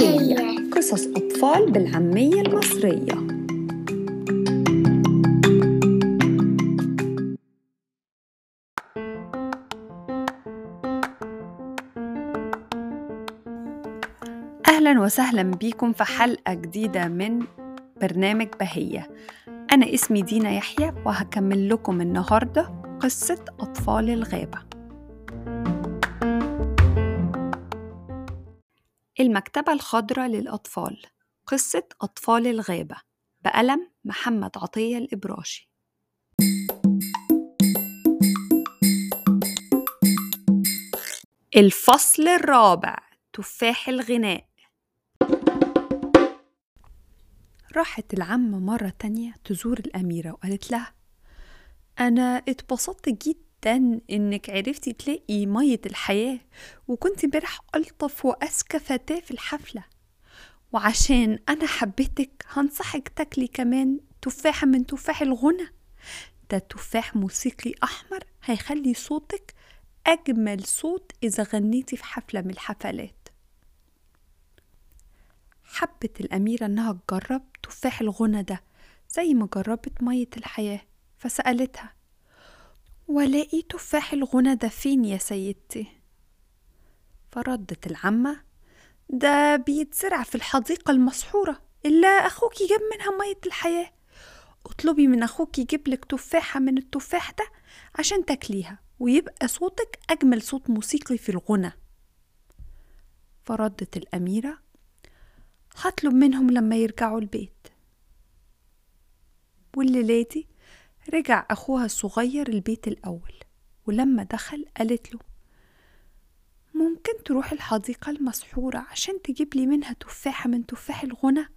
بهية قصص أطفال بالعامية المصرية. أهلا وسهلا بيكم في حلقة جديدة من برنامج بهية. أنا اسمي دينا يحيى وهكمل لكم النهاردة قصة أطفال الغابة. المكتبة الخضراء للأطفال قصة أطفال الغابة بقلم محمد عطية الإبراشي. الفصل الرابع تفاح الغناء. راحت العمة مرة تانية تزور الأميرة وقالت لها أنا اتبسطت جدا إنك عرفتي تلاقي مية الحياة وكنت امبارح ألطف وأذكى فتاة في الحفلة. وعشان أنا حبيتك هنصحك تاكلي كمان تفاحة من تفاح الغنى. ده تفاح موسيقي أحمر هيخلي صوتك أجمل صوت إذا غنيتي في حفلة من الحفلات. حبت الأميرة إنها تجرب تفاح الغنى ده زي ما جربت مية الحياة فسألتها ولاقي تفاح الغنى ده فين يا سيدتي؟ فردت العمة. ده بيتزرع في الحديقة المسحورة إلا أخوك جاب منها مية الحياة. اطلبي من أخوك يجيبلك تفاحة من التفاح ده عشان تاكليها ويبقى صوتك أجمل صوت موسيقي في الغنى. فردت الأميرة. هطلب منهم لما يرجعوا البيت. والليلة رجع أخوها الصغير البيت الأول ولما دخل قالت له ممكن تروح الحديقة المسحورة عشان تجيب لي منها تفاحة من تفاح الغنى؟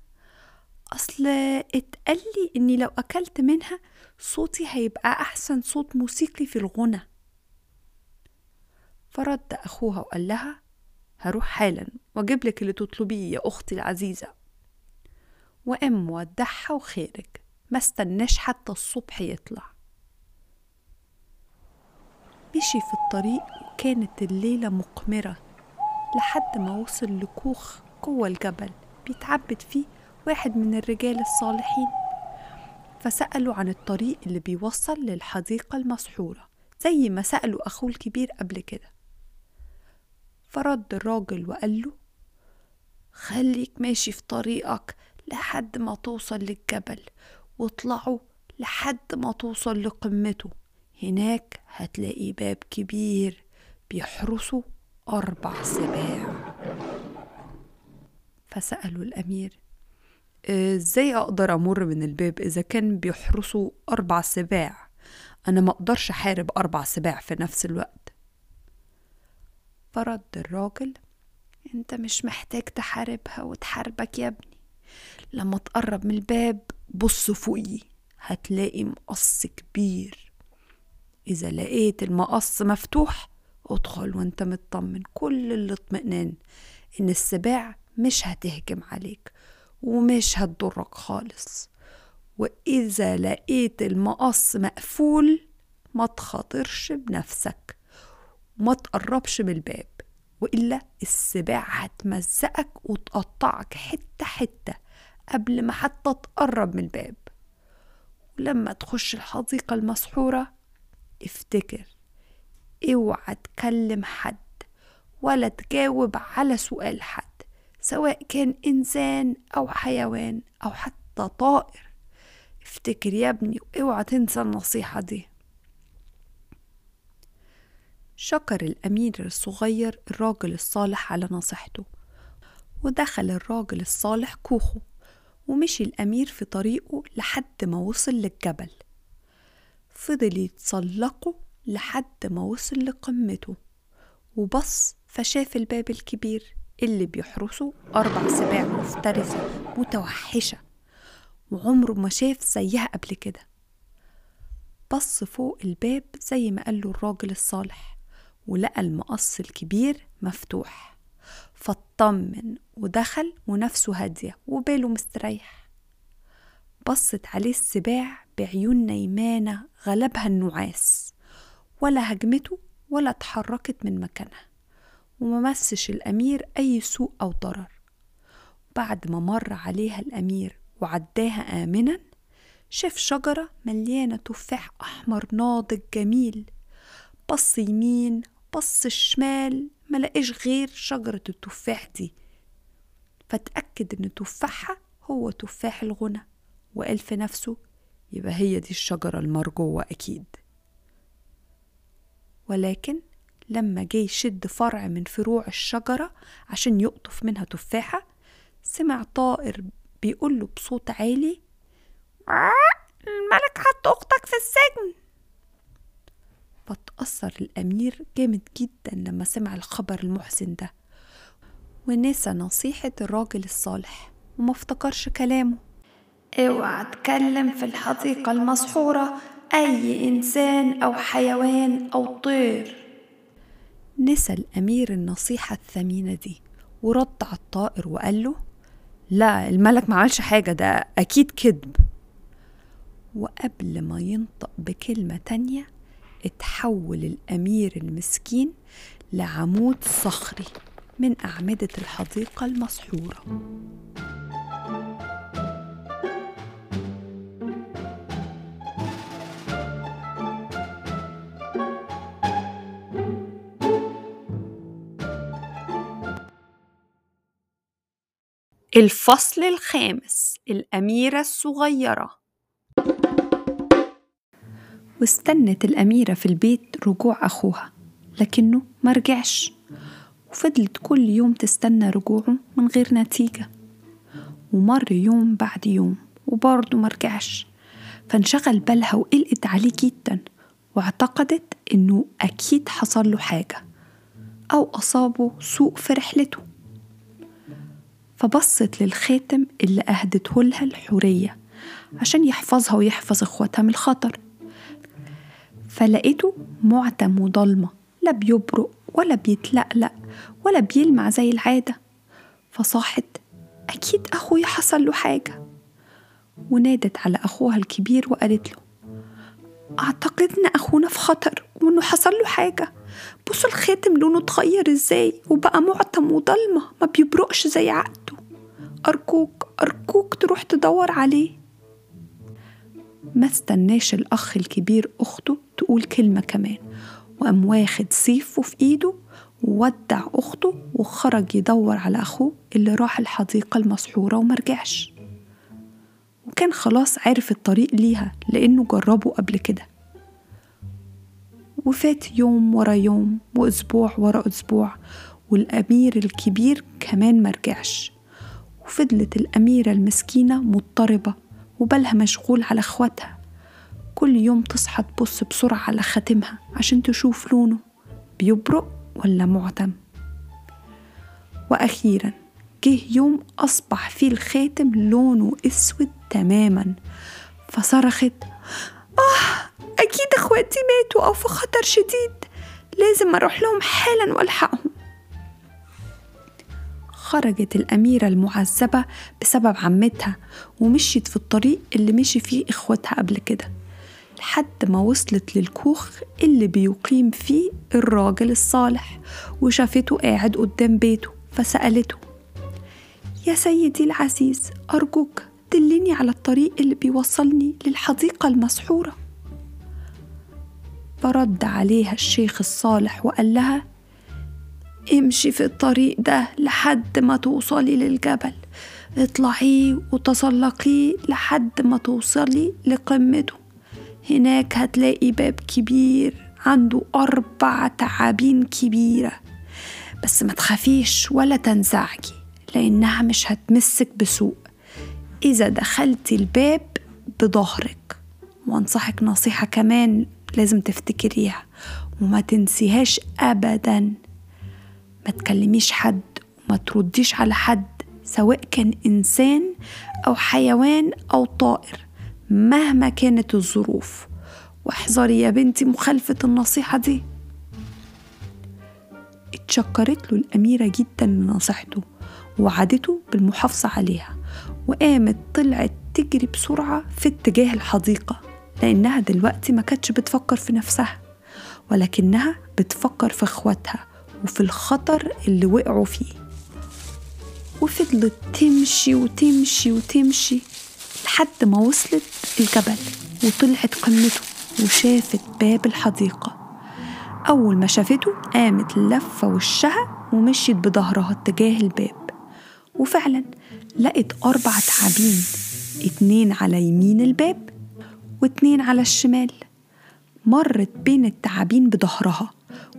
أصل اتقالي إني لو أكلت منها صوتي هيبقى أحسن صوت موسيقي في الغنى. فرد أخوها وقال لها هروح حالا وأجيب لك اللي تطلبيه يا أختي العزيزة. وقام مودعها وخارج. ما استناش حتى الصبح يطلع. مشي في الطريق وكانت الليلة مقمرة لحد ما وصل لكوخ جوه الجبل بيتعبد فيه واحد من الرجال الصالحين. فسألوا عن الطريق اللي بيوصل للحديقة المسحورة زي ما سألوا أخوه الكبير قبل كده. فرد الراجل وقال له خليك ماشي في طريقك لحد ما توصل للجبل واطلعوا لحد ما توصل لقمته. هناك هتلاقي باب كبير بيحرسه أربع سباع. فسألوا الأمير إزاي أقدر أمر من الباب إذا كان بيحرسوا أربع سباع؟ أنا ما أقدرش أحارب أربع سباع في نفس الوقت. فرد الراجل أنت مش محتاج تحاربها وتحاربك يا ابني. لما تقرب من الباب بص فوقي هتلاقي مقص كبير. إذا لقيت المقص مفتوح ادخل وأنت مطمن. كل الاطمئنان إن السباع مش هتهجم عليك ومش هتضرك خالص. وإذا لقيت المقص مقفول ما تخاطرش بنفسك وما تقربش من الباب وإلا السباع هتمزقك وتقطعك حتة حتة. قبل ما حتى تقرب من الباب. ولما تخش الحديقة المسحورة افتكر اوعى تكلم حد ولا تجاوب على سؤال حد سواء كان إنسان أو حيوان أو حتى طائر. افتكر يا ابني وأوعى تنسى النصيحة دي. شكر الأمير الصغير الراجل الصالح على نصيحته ودخل الراجل الصالح كوخه. ومشي الأمير في طريقه لحد ما وصل للجبل. فضل يتسلقه لحد ما وصل لقمته وبص فشاف الباب الكبير اللي بيحرسه أربع سباع مفترسة متوحشة وعمره ما شاف زيها قبل كده. بص فوق الباب زي ما قاله الراجل الصالح ولقى المقص الكبير مفتوح. فاطمن ودخل ونفسه هادية وباله مستريح. بصت عليه السباع بعيون نيمانة غلبها النعاس ولا هجمته ولا اتحركت من مكانها وما مسش الأمير أي سوء أو ضرر. بعد ما مر عليها الأمير وعداها آمنا شاف شجرة مليانة تفاح أحمر ناضج جميل بص يمين بص الشمال ملقاش غير شجرة التفاح دي. فتأكد إن تفاحها هو تفاح الغنى وقال في نفسه يبقى هي دي الشجرة المرجوة أكيد. ولكن لما جه يشد فرع من فروع الشجرة عشان يقطف منها تفاحة سمع طائر بيقوله بصوت عالي الملك حط أختك في السجن؟ فتأثر الأمير جامد جدا لما سمع الخبر المحزن ده. ونسى نصيحة الراجل الصالح وما افتكرش كلامه. اوعى تكلم في الحديقة المسحورة أي إنسان أو حيوان أو طير. نسى الأمير النصيحة الثمينة دي ورد على الطائر وقال له لا الملك ما عملش حاجة ده أكيد كذب. وقبل ما ينطق بكلمة تانية اتحول الأمير المسكين لعمود صخري من أعمدة الحديقة المسحورة. الفصل الخامس الأميرة الصغيرة. واستنت الأميرة في البيت رجوع أخوها لكنه مرجعش وفضلت كل يوم تستنى رجوعه من غير نتيجة. ومر يوم بعد يوم وبرضه مرجعش فانشغل بالها وقلقت عليه جدا واعتقدت إنه أكيد حصل له حاجة أو أصابه سوء في رحلته. فبصت للخاتم اللي أهدته لها الحورية عشان يحفظها ويحفظ إخواتها من الخطر. فلقيته معتم وضلمة لا بيبرق ولا بيتلقلق ولا بيلمع زي العادة. فصاحت أكيد أخويا حصل له حاجة. ونادت على أخوها الكبير وقالت له أعتقد إن أخونا في خطر وإنه حصل له حاجة. بصوا الخاتم لونه اتغير إزاي وبقى معتم وضلمة ما بيبرقش زي عقده. أرجوك أرجوك تروح تدور عليه. ما استناش الأخ الكبير أخته تقول كلمة كمان. وقام واخد سيفه في إيده وودع أخته وخرج يدور على أخوه اللي راح الحديقة المسحورة ومرجعش وكان خلاص عرف الطريق ليها لأنه جربه قبل كده. وفات يوم ورا يوم وأسبوع ورا أسبوع والأمير الكبير كمان مرجعش وفضلت الأميرة المسكينة مضطربة وبالها مشغول على إخواتها. كل يوم تصحى تبص بسرعة على خاتمها عشان تشوف لونه بيبرق ولا معتم؟ وأخيرا جه يوم أصبح فيه الخاتم لونه أسود تماما فصرخت آه أكيد إخواتي ماتوا أو في خطر شديد لازم أروح لهم حالا وألحقهم. خرجت الأميرة المعذبة بسبب عمتها ومشيت في الطريق اللي مشي فيه إخواتها قبل كده. لحد ما وصلت للكوخ اللي بيقيم فيه الراجل الصالح وشافته قاعد قدام بيته فسألته يا سيدي العزيز أرجوك دلني على الطريق اللي بيوصلني للحديقة المسحورة. فرد عليها الشيخ الصالح وقال لها امشي في الطريق ده لحد ما توصلي للجبل اطلعيه وتسلقيه لحد ما توصلي لقمته. هناك هتلاقي باب كبير عنده أربع تعابين كبيرة. بس ما تخافيش ولا تنزعجي لأنها مش هتمسك بسوء. إذا دخلتي الباب بظهرك. وأنصحك نصيحة كمان لازم تفتكريها. وما تنسيهاش أبدا. ما تكلميش حد وما ترديش على حد سواء كان إنسان أو حيوان أو طائر. مهما كانت الظروف. واحذري يا بنتي مخالفة النصيحة دي. اتشكرت له الأميرة جدا لنصيحته ووعدته بالمحافظة عليها وقامت طلعت تجري بسرعة في اتجاه الحديقة لأنها دلوقتي ما كانتش بتفكر في نفسها ولكنها بتفكر في اخواتها وفي الخطر اللي وقعوا فيه. وفضلت تمشي وتمشي وتمشي لحد ما وصلت الجبل وطلعت قمته وشافت باب الحديقة. أول ما شافته قامت لفة وشها ومشيت بظهرها اتجاه الباب. وفعلا لقت أربع تعابين اتنين على يمين الباب واتنين على الشمال. مرت بين التعابين بظهرها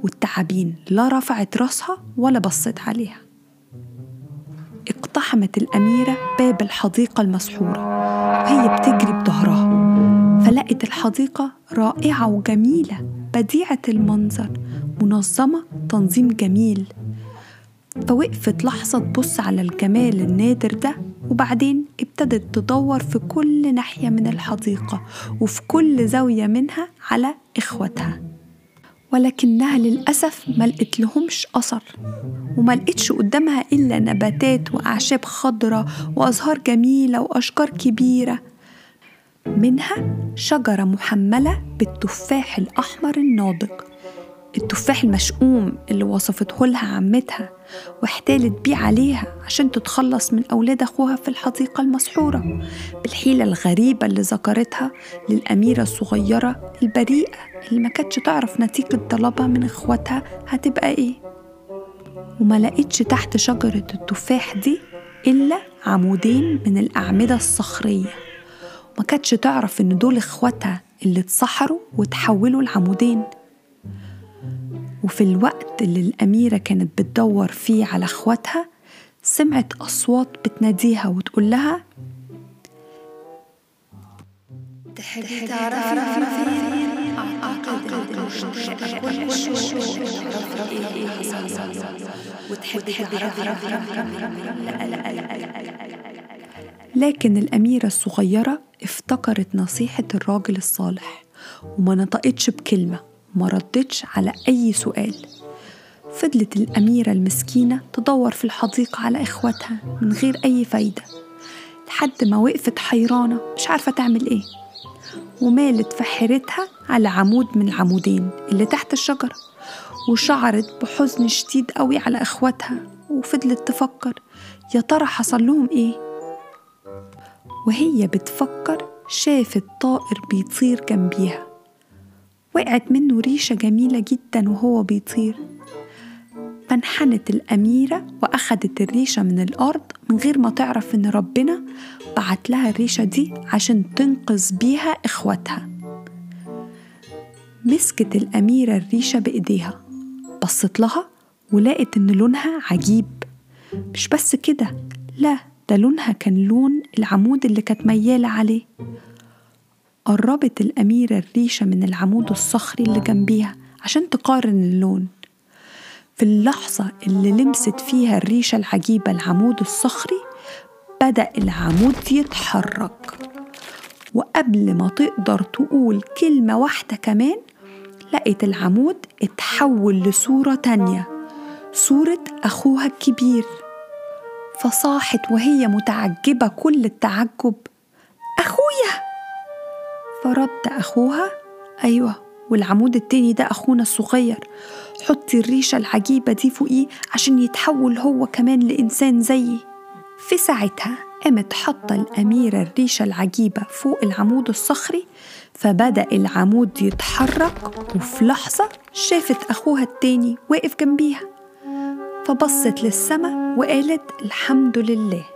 والتعابين لا رفعت راسها ولا بصت عليها. اقتحمت الأميرة باب الحديقة المسحورة. وهي بتجري بظهرها. فلقت الحديقة رائعة وجميلة بديعة المنظر منظمة تنظيم جميل. فوقفت لحظة تبص على الجمال النادر ده وبعدين ابتدت تدور في كل ناحية من الحديقة وفي كل زاوية منها على إخواتها. ولكنها للأسف ما لهمش أثر وما لقيتش قدامها إلا نباتات وأعشاب خضرة وأزهار جميلة وأشجار كبيرة منها شجرة محملة بالتفاح الأحمر الناضج. التفاح المشؤوم اللي وصفته لها عمتها واحتالت بيه عليها عشان تتخلص من أولاد أخوها في الحديقة المسحورة بالحيلة الغريبة اللي ذكرتها للأميرة الصغيرة البريئة اللي ما كانتش تعرف نتيجة طلبها من إخواتها هتبقى إيه. وما لقيتش تحت شجرة التفاح دي إلا عمودين من الأعمدة الصخرية. ما كانتش تعرف إن دول إخواتها اللي اتسحروا وتحولوا لعمودين. وفي الوقت اللي الأميرة كانت بتدور فيه على إخواتها سمعت أصوات بتناديها وتقول لها تحبي تعرفي فين أعتقد كل شيء وتحبي تعرفي لكن الأميرة الصغيرة افتكرت نصيحة الراجل الصالح وما نطقتش بكلمة. ما ردتش على أي سؤال. فضلت الأميرة المسكينة تدور في الحديقة على إخواتها من غير أي فايدة لحد ما وقفت حيرانة مش عارفة تعمل إيه. ومالت في حيرتها على عمود من العمودين اللي تحت الشجرة وشعرت بحزن شديد قوي على إخواتها وفضلت تفكر يا ترى حصل لهم إيه؟ وهي بتفكر شافت طائر بيطير جنبيها. وقعت منه ريشة جميلة جدا وهو بيطير. فانحنت الأميرة وأخدت الريشة من الأرض من غير ما تعرف إن ربنا بعت لها الريشة دي عشان تنقذ بيها إخواتها. مسكت الأميرة الريشة بإيديها بصت لها ولقت إن لونها عجيب. مش بس كده لا ده لونها كان لون العمود اللي كانت ميالة عليه. قربت الأميرة الريشة من العمود الصخري اللي جنبيها عشان تقارن اللون. في اللحظة اللي لمست فيها الريشة العجيبة العمود الصخري بدأ العمود يتحرك. وقبل ما تقدر تقول كلمة واحدة كمان لقيت العمود اتحول لصورة تانية صورة أخوها الكبير. فصاحت وهي متعجبة كل التعجب. أخويا! فرد أخوها؟ أيوة والعمود التاني ده أخونا الصغير. حطي الريشة العجيبة دي فوقيه عشان يتحول هو كمان لإنسان زيي. في ساعتها قامت حاطة الأميرة الريشة العجيبة فوق العمود الصخري فبدأ العمود يتحرك وفي لحظة شافت أخوها التاني واقف جنبيها. فبصت للسما وقالت الحمد لله.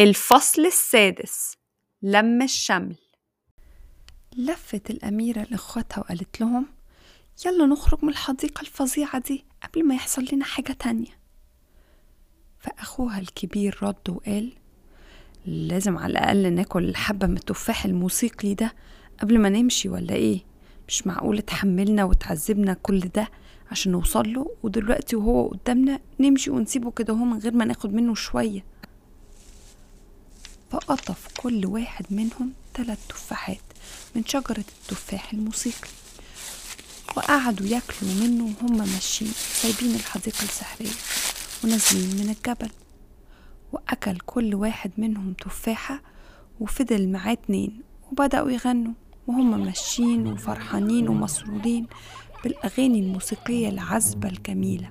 الفصل السادس لم الشمل. لفت الأميرة لإخواتها وقالت لهم يلا نخرج من الحديقة الفظيعة دي قبل ما يحصل لنا حاجة تانية. فأخوها الكبير رد وقال لازم على الأقل ناكل الحبة من التفاح الموسيقي ده قبل ما نمشي ولا إيه؟ مش معقول اتحملنا وتعذبنا كل ده عشان نوصل له ودلوقتي وهو قدامنا نمشي ونسيبه كده هو من غير ما ناخد منه شوية. فقطف كل واحد منهم ثلاث تفاحات من شجرة التفاح الموسيقي. وقعدوا ياكلوا منه وهم ماشيين سايبين الحديقة السحرية ونازلين من الجبل. وأكل كل واحد منهم تفاحة وفضل معاه اتنين وبدأوا يغنوا. وهم ماشيين وفرحانين ومسرورين بالأغاني الموسيقية العذبة الجميلة.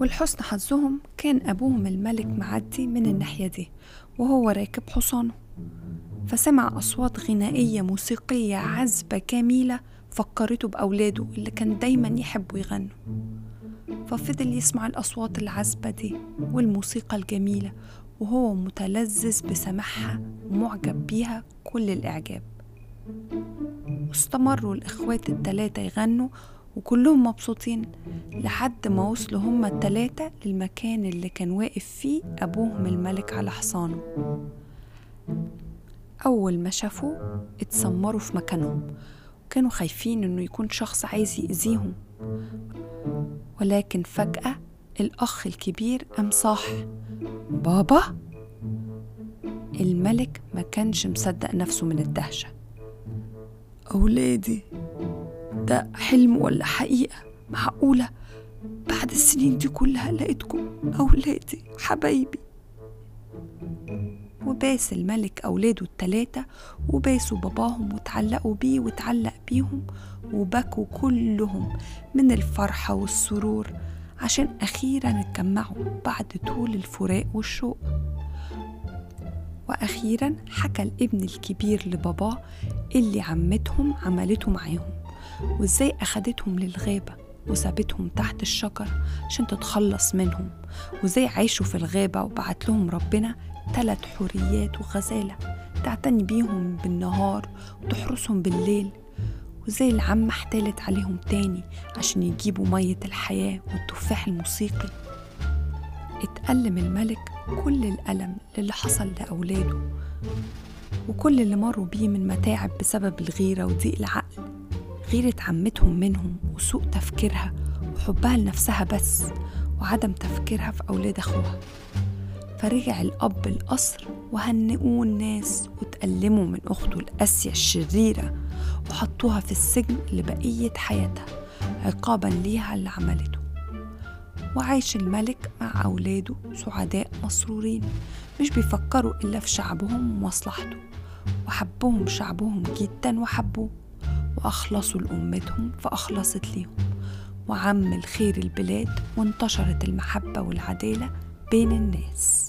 ولحسن حظهم كان أبوهم الملك معدي من الناحية دي وهو راكب حصانه. فسمع أصوات غنائية موسيقية عذبة جميلة فكرته بأولاده اللي كان دايما يحبوا يغنوا. ففضل يسمع الأصوات العذبة دي والموسيقى الجميلة وهو متلذذ بسماعها ومعجب بيها كل الإعجاب. واستمروا الإخوات التلاتة يغنوا وكلهم مبسوطين لحد ما وصلوا هما التلاتة للمكان اللي كان واقف فيه أبوهم الملك على حصانه. أول ما شافوه اتسمروا في مكانهم وكانوا خايفين إنه يكون شخص عايز يأذيهم. ولكن فجأة الأخ الكبير قام صاح بابا؟ الملك ما كانش مصدق نفسه من الدهشة. أولادي ده حلم ولا حقيقة؟ معقولة؟ بعد السنين دي كلها لقيتكم أولادي حبايبي. وباس الملك أولاده التلاتة وباسوا باباهم وتعلقوا بيه وتعلق بيهم وبكوا كلهم من الفرحة والسرور عشان أخيرا اتجمعوا بعد طول الفراق والشوق. وأخيرا حكى الابن الكبير لباباه اللي عمتهم عملته معاهم. وازاي أخدتهم للغابة وسابتهم تحت الشجر عشان تتخلص منهم؟ وازاي عاشوا في الغابة وبعت لهم ربنا تلات حوريات وغزالة تعتني بيهم بالنهار وتحرسهم بالليل؟ وزي العمة احتالت عليهم تاني عشان يجيبوا مية الحياة والتفاح الموسيقي؟ اتألم الملك كل الألم اللي حصل لأولاده وكل اللي مروا بيه من متاعب بسبب الغيرة وضيق العقل. غيرة عمتهم منهم وسوء تفكيرها وحبها لنفسها بس وعدم تفكيرها في أولاد أخوها. فرجع الأب القصر وهنئوه الناس وتألموا من أخته القاسية الشريرة وحطوها في السجن لبقية حياتها عقابا ليها اللي عملته. وعاش الملك مع أولاده سعداء مسرورين مش بيفكروا إلا في شعبهم ومصلحته وحبهم شعبهم جدا وحبوه. وأخلصوا لأمتهم فأخلصت ليهم. وعم الخير البلاد وانتشرت المحبة والعدالة بين الناس.